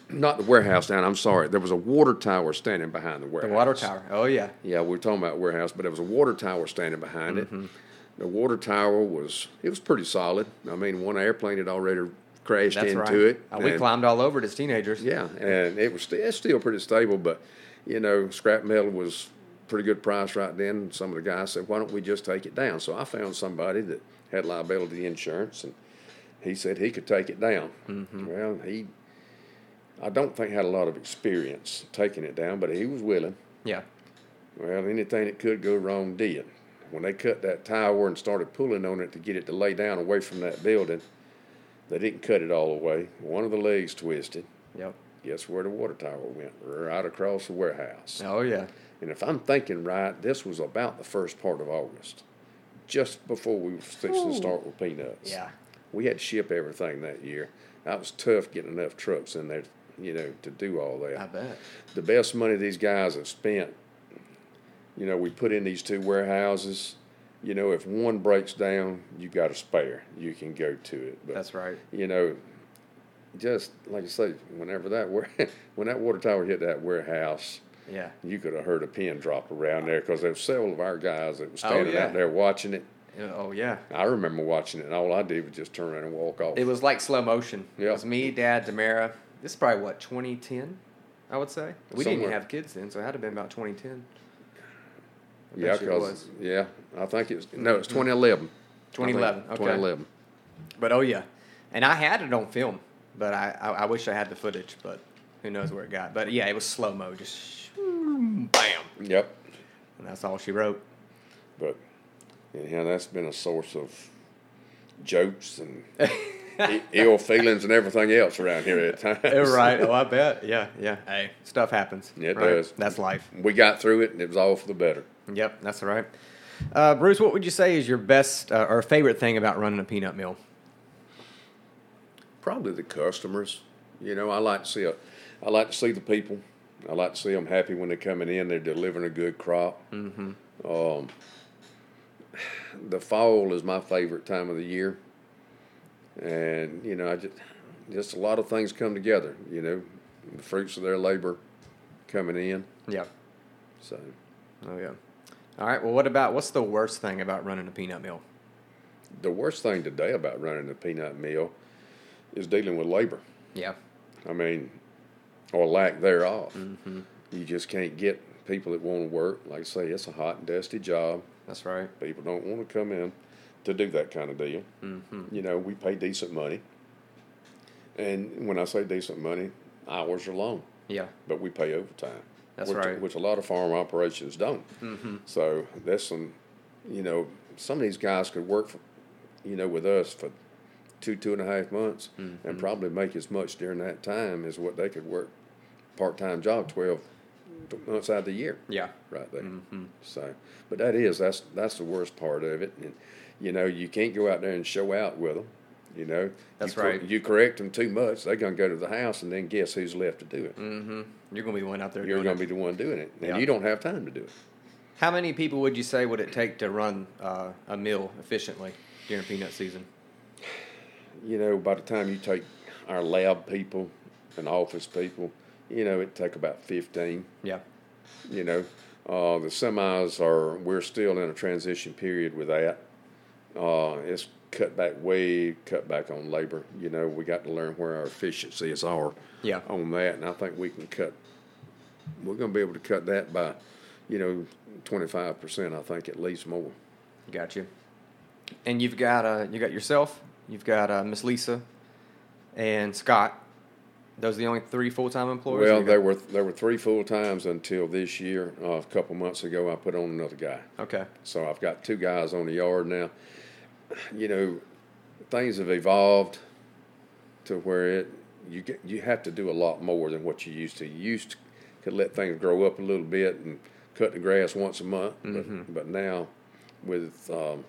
not the warehouse down. I'm sorry. There was a water tower standing behind the warehouse. The water tower. Oh yeah. Yeah, we were talking about warehouse, but there was a water tower standing behind Mm-hmm. it. The water tower was it was pretty solid. I mean, one airplane had already crashed That's into right. it. Uh, we and- climbed all over it as teenagers. yeah, and it was it's still pretty stable, but you know, scrap metal was pretty good price right then. Some of the guys said, "Why don't we just take it down?" So I found somebody that had liability insurance, and he said he could take it down. Mm-hmm. Well, he, I don't think had a lot of experience taking it down, but he was willing. Yeah. Well, anything that could go wrong did. When they cut that tower and started pulling on it to get it to lay down away from that building, they didn't cut it all the way. One of the legs twisted. Yep. Guess where the water tower went? Right across the warehouse. Oh yeah. And if I'm thinking right, this was about the first part of August, just before we were fixing to start with peanuts. Yeah. We had to ship everything that year. That was tough getting enough trucks in there, you know, to do all that I bet. the best money these guys have spent. You know, we put in these two warehouses. You know, if one breaks down, you got a spare. You can go to it. But That's right. you know, just like I say, whenever that <laughs> when that water tower hit that warehouse, Yeah. you could have heard a pin drop around there because there were several of our guys that were Oh, standing yeah. out there watching it. Yeah, Oh yeah. I remember watching it, and all I did was just turn around and walk off. It was like slow motion. It was me, Dad, Tamara. This is probably what 2010, I would say. We didn't even have kids then, so it had to have been about 2010. I yeah, it because was. yeah, I think it was no, it's 2011. 2011, okay. 2011. But oh yeah, and I had it on film, but I, I I wish I had the footage, but who knows where it got. But yeah, it was slow mo, just bam, Yep. and that's all she wrote. But anyhow, that's been a source of jokes and ill feelings and everything else around here at <laughs> times. right? Oh, I bet. Yeah, yeah. Hey, stuff happens. Yeah, it right? does. That's life. We got through it, and it was all for the better. Yep, that's right. Uh, Bruce, what would you say is your best uh, or favorite thing about running a peanut mill? Probably the customers. You know, I like to see a, I like to see the people. I like to see them happy when they're coming in. They're delivering a good crop. Mm-hmm. Um, the fall is my favorite time of the year, and you know, I just just a lot of things come together. You know, the fruits of their labor coming in. Yeah. So Oh yeah. All right. Well, what about what's the worst thing about running a peanut mill? the worst thing today about running a peanut mill is dealing with labor. Yeah. I mean, or lack thereof. Mm-hmm. You just can't get people that want to work. Like I say, it's a hot and dusty job. That's right. People don't want to come in to do that kind of deal. Mm-hmm. You know, we pay decent money. And when I say decent money, hours are long, Yeah. but we pay overtime. That's which, right. Which a lot of farm operations don't. Mm-hmm. So that's some, you know, some of these guys could work for, you know, with us for two, two and a half months Mm-hmm. and probably make as much during that time as what they could work part time job 12 months out of the year Yeah. right there. Mm-hmm. So, but that is that's that's the worst part of it, and you know you can't go out there and show out with them. You know, That's you right. You correct them too much, they're gonna go to the house, and then guess who's left to do it? Mm-hmm. You're gonna be the one out there. You're gonna it. be the one doing it, and Yeah. you don't have time to do it. How many people would you say would it take to run uh, a mill efficiently during peanut season? You know, by the time you take our lab people and office people, you know, it take about fifteen. Yeah. You know, uh, the semis are we're still in a transition period with that. Uh, it's cut back way cut back on labor. You know, we got to learn where our efficiencies are Yeah. on that, and I think we can cut. We're going to be able to cut that by, you know, twenty five percent. I think at least more. Got you. And you've got uh, you got yourself. You've got uh, Miss Lisa, and Scott. Those are the only three full time employees. Well, there were there were three full times until this year. Uh, a couple months ago, I put on another guy. Okay. So I've got two guys on the yard now. You know, things have evolved to where it you get you have to do a lot more than what you used to. You used to could let things grow up a little bit and cut the grass once a month, but, but now with um,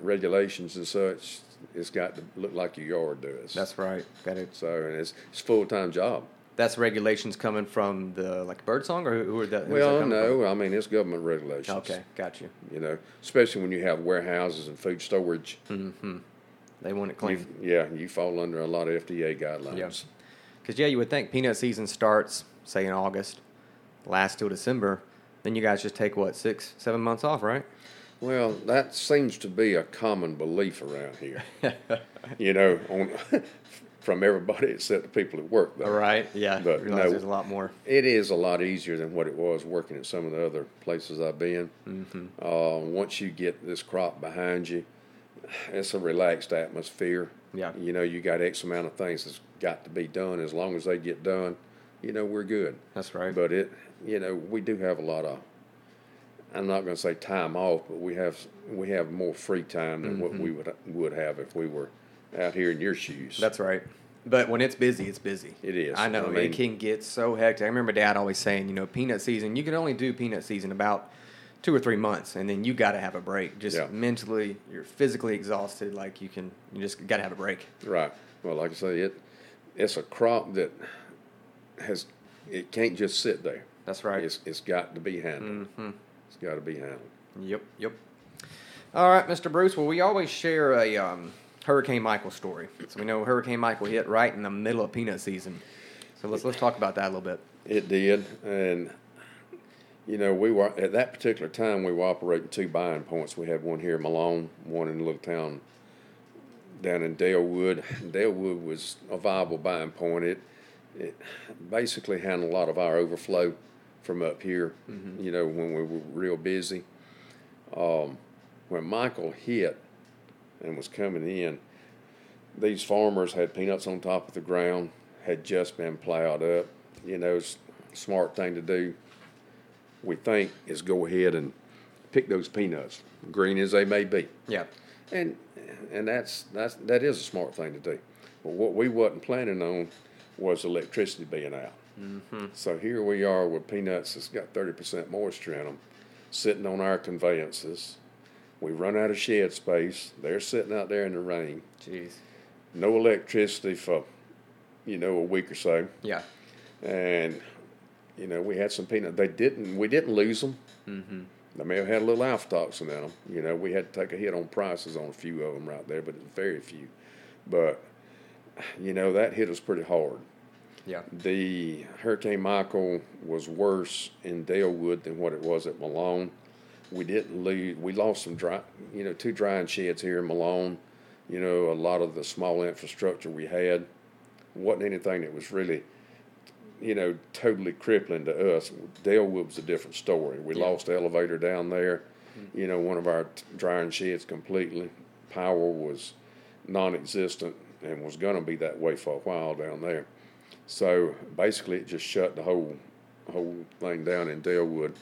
regulations and such, it's got to look like your yard does. That's right. Got it. so, and it's it's full time job. That's regulations coming from the like Birdsong, or who, are that? that Well, coming no, I mean it's government regulations. Okay, got you. You know, especially when you have warehouses and food storage. Hmm. They want it clean. You, yeah, you fall under a lot of FDA guidelines. Yeah. Because yeah, you would think peanut season starts say in August, lasts till December. Then you guys just take what six, seven months off, right? Well, that seems to be a common belief around here. you know, on <laughs> from everybody except the people who work there. All right. Yeah. But no. there's a lot more. It is a lot easier than what it was working at some of the other places I've been. Mm-hmm. Uh, once you get this crop behind you, it's a relaxed atmosphere. Yeah. You know, you got X amount of things that's got to be done. As long as they get done, you know, we're good. That's right. But it, you know, we do have a lot of. I'm not going to say time off, but we have we have more free time than what we would would have if we were out here in your shoes. Mm-hmm. That's right. But when it's busy, it's busy. It is. I know. I it can get so hectic. I remember Dad always saying, you know, peanut season. You can only do peanut season about two or three months, and then you got to have a break. Just Yeah. mentally, you're physically exhausted. Like you can, you just got to have a break. Right. Well, like I say, it it's a crop that has it can't just sit there. That's right. It's it's got to be handled. It's got to be handled. Yep, yep. All right, Mr. Bruce. Well, we always share a um, Hurricane Michael story. So we know Hurricane Michael hit right in the middle of peanut season. So let's let's talk about that a little bit. It did, and you know we were at that particular time we were operating two buying points. We had one here in Malone, one in a little town down in Delwood. Delwood was a viable buying point. It it basically handled a lot of our overflow from up here. You know when we were real busy. Um, when Michael hit and was coming in, these farmers had peanuts on top of the ground, had just been plowed up. You know, s- smart thing to do, we think, is go ahead and pick those peanuts, green as they may be. Yeah. And and that's that's that is a smart thing to do. But what we wasn't planning on was electricity being out. Mm-hmm. So here we are with peanuts that's got thirty percent moisture in them, sitting on our conveyances. We run out of shed space. They're sitting out there in the rain. Jeez. No electricity for, you know, a week or so. Yeah. And you know, we had some peanut. They didn't. We didn't lose them. Mm-hmm. They may have had a little aflatoxin in them. You know, we had to take a hit on prices on a few of them right there, but it's very few. But you know, that hit us pretty hard. Yeah. The Hurricane Michael was worse in Delwood than what it was at Malone. We didn't lose. We lost some dry, you know, two drying sheds here in Malone. You know, a lot of the small infrastructure we had wasn't anything that was really, you know, totally crippling to us. Delwood was a different story. We Yeah. lost the elevator down there. Mm-hmm. You know, one of our drying sheds completely. Power was non-existent and was going to be that way for a while down there. So basically, it just shut the whole whole thing down in Delwood.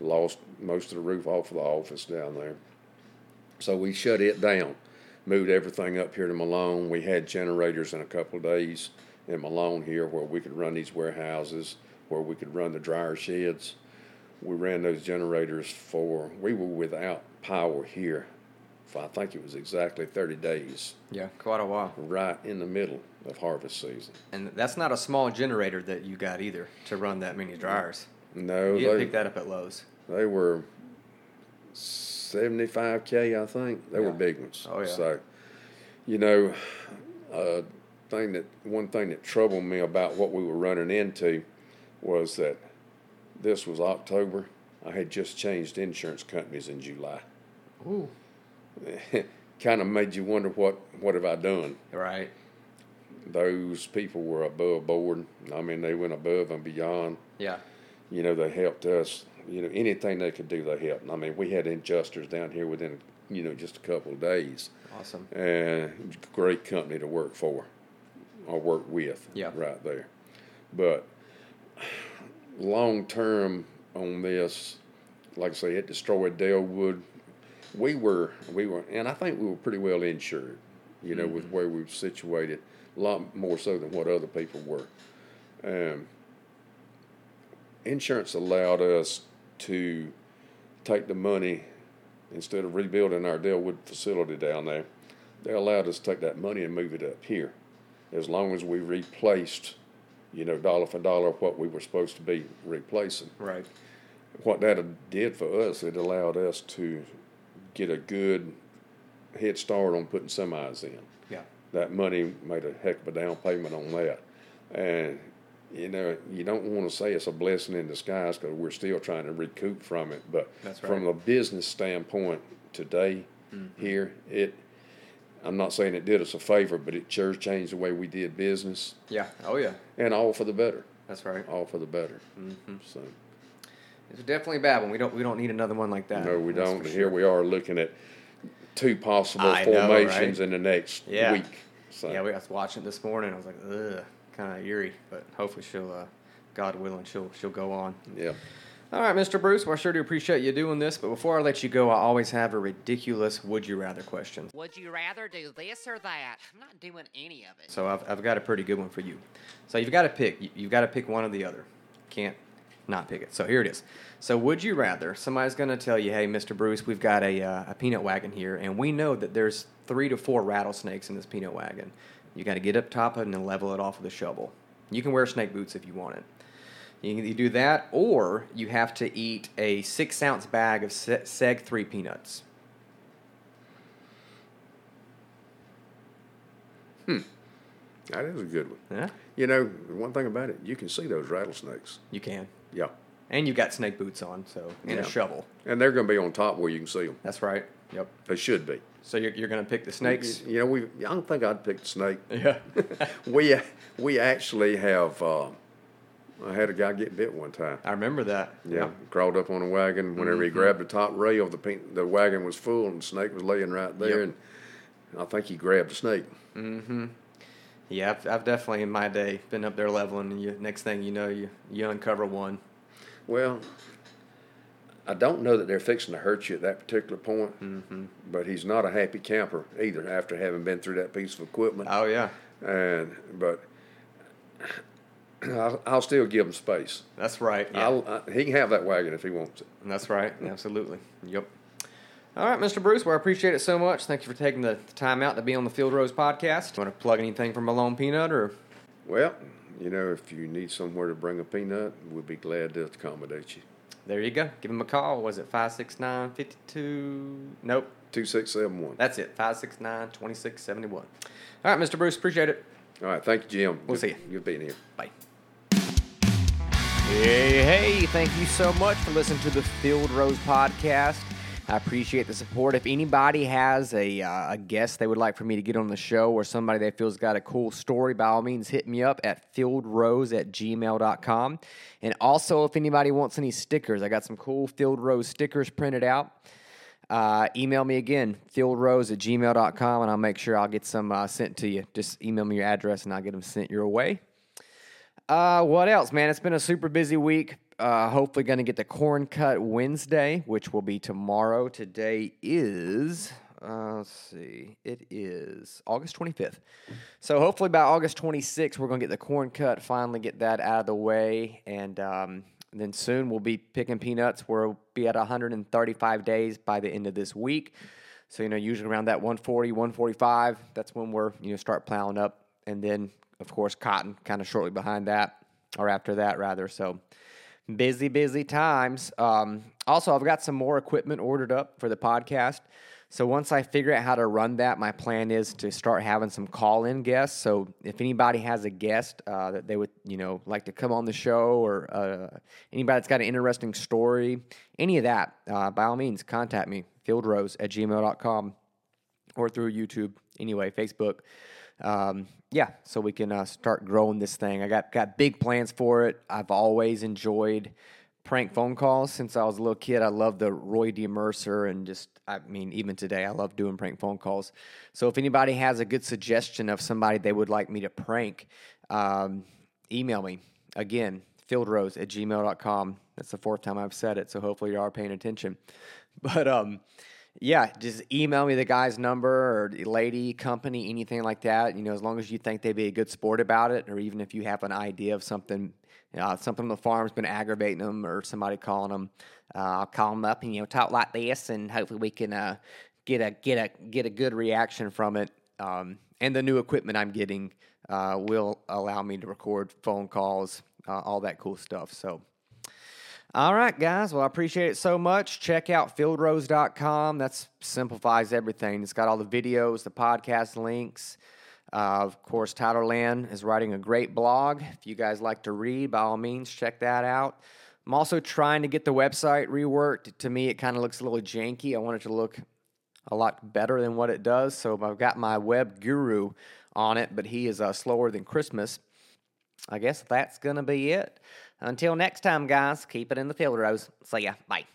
Lost most of the roof off of the office down there. So we shut it down, moved everything up here to Malone. We had generators in a couple of days in Malone here where we could run these warehouses, where we could run the dryer sheds. We ran those generators for, we were without power here for I think it was exactly 30 days, Yeah. Quite a while. right in the middle of harvest season. And that's not a small generator that you got either to run that many dryers. No, You they, pick that up at Lowe's. they were 75K, I think. They were big ones. Oh, yeah. So, you know, uh, thing that one thing that troubled me about what we were running into was that this was October. I had just changed insurance companies in July. Ooh. <laughs> kind of made you wonder what what have I done? Right. Those people were above board. I mean, they went above and beyond. Yeah. You know, they helped us. You know, anything they could do, they helped. I mean, we had adjusters down here within you know just a couple of days, Awesome. and great company to work for or work with. Yeah. right there. But long term on this, like I say, it destroyed Delwood. We were we were, and I think we were pretty well insured. You know, with mm-hmm. where we were situated, a lot more so than what other people were. Um, insurance allowed us to take the money instead of rebuilding our Delwood facility down there, they allowed us to take that money and move it up here, as long as we replaced, you know, dollar for dollar what we were supposed to be replacing. Right. What that did for us, it allowed us to get a good head start on putting semis in. That money made a heck of a down payment on that, and you know, you don't want to say it's a blessing in disguise because we're still trying to recoup from it. But That's from a business standpoint, today mm-hmm. here, it I'm not saying it did us a favor, but it sure changed the way we did business, Yeah. Oh yeah. and all for the better. That's right. All for the better. Mm-hmm. So It's definitely a bad one. We don't we don't need another one like that. no, we That's don't. for And sure. Here we are looking at two possible I know, formations right? in the next Yeah. week. So Yeah, we I was watching it this morning. I was like, ugh, kind of eerie, but hopefully she'll, uh, God willing, she'll she'll go on. yeah. All right, Mr. Bruce. Well, I sure do appreciate you doing this. But before I let you go, I always have a ridiculous "Would you rather" question. Would you rather do this or that? I'm not doing any of it. So I've, I've got a pretty good one for you. So you've got to pick. You've got to pick one or the other. Can't not pick it. So here it is. So would you rather somebody's going to tell you, "Hey, Mr. Bruce, we've got a, uh, a peanut wagon here, and we know that there's three to four rattlesnakes in this peanut wagon. You got to get up top of it and then level it off with a shovel. You can wear snake boots if you want it. You can either do that, or you have to eat a six ounce bag of Se- Seg three peanuts. Hmm. That is a good one. Yeah, You know, one thing about it, you can see those rattlesnakes. you can. Yeah. And you've got snake boots on, so and a shovel. And they're going to be on top where you can see them. That's right. Yep. They should be. So you're, you're going to pick the snakes? You know, we. I don't think I'd pick the snake. <laughs> Yeah. <laughs> We we actually have. Uh, I had a guy get bit one time. I remember that. Yeah, crawled up on a wagon. Whenever he Mm-hmm. grabbed the top rail, the pe- the wagon was full, and the snake was laying right there. Yep. And I think he grabbed the snake. Yeah, I've, I've definitely in my day been up there leveling, and you, next thing you know, you you uncover one. Well, I don't know that they're fixing to hurt you at that particular point, mm-hmm. but he's not a happy camper either after having been through that piece of equipment. Oh yeah, And but I'll, I'll still give him space. that's right. Yeah, I'll, I, he can have that wagon if he wants it. that's right. Absolutely. Yep. All right, Mr. Bruce. Well, I appreciate it so much. Thank you for taking the time out to be on the Field Rose podcast. Want to plug anything from Malone Peanut or? Well, you know, if you need somewhere to bring a peanut, we'll be glad to accommodate you. There you go. Give him a call. Was it 569-52? Nope. Two six seven one. That's it. 569-2671. All right, Mr. Bruce. Appreciate it. All right, thank you, Jim. We'll Good- see you. Good being here. Bye. Hey, hey, thank you so much for listening to the Field Rose podcast. I appreciate the support. If anybody has a, uh, a guest they would like for me to get on the show or somebody they feels got a cool story, by all means, hit me up at fieldrose at gmail.com. And also, if anybody wants any stickers, I got some cool Field Rose stickers printed out. Uh, email me again, fieldrose at gmail.com, and I'll make sure I'll get some uh, sent to you. Just email me your address and I'll get them sent your way. Uh, what else, man? It's been a super busy week. Uh, hopefully, going to get the corn cut Wednesday, which will be tomorrow. Today is, uh, let's see, it is August 25th. So, hopefully, by August 26th, we're going to get the corn cut, finally get that out of the way. And um, then soon we'll be picking peanuts. We'll be at 135 days by the end of this week. So, you know, usually around that 140, 145, that's when we're, you know, start plowing up. And then, of course, cotton kind of shortly behind that, or after that, rather. So, busy, busy times. Um, also, I've got some more equipment ordered up for the podcast. So once I figure out how to run that, my plan is to start having some call-in guests. So if anybody has a guest uh, that they would, you know, like to come on the show, or uh, anybody that's got an interesting story, any of that, uh, by all means, contact me, fieldrose at gmail.com or through YouTube, anyway, Facebook. Um, yeah, so we can uh, start growing this thing. I got got big plans for it. I've always enjoyed prank phone calls since I was a little kid. I love the Roy D. Mercer and just, I mean, even today, I love doing prank phone calls. So if anybody has a good suggestion of somebody they would like me to prank, um, email me. Again, fieldrose at gmail.com. That's the fourth time I've said it, so hopefully you are paying attention. <laughs> But um, yeah, just email me the guy's number or lady, company, anything like that. You know, as long as you think they'd be a good sport about it, or even if you have an idea of something uh, something on the farm's been aggravating them or somebody calling them, uh, I'll call them up and you know talk like this, and hopefully we can uh, get a get a get a good reaction from it. Um, and the new equipment I'm getting uh, will allow me to record phone calls, uh, all that cool stuff. So. All right, guys. Well, I appreciate it so much. Check out fieldrose.com. That simplifies everything. It's got all the videos, the podcast links. Uh, of course, Tyler Land is writing a great blog. If you guys like to read, by all means, check that out. I'm also trying to get the website reworked. To me, it kind of looks a little janky. I want it to look a lot better than what it does. So I've got my web guru on it, but he is uh, slower than Christmas. I guess that's going to be it. Until next time, guys, keep it in the field, Rose. See ya. Bye.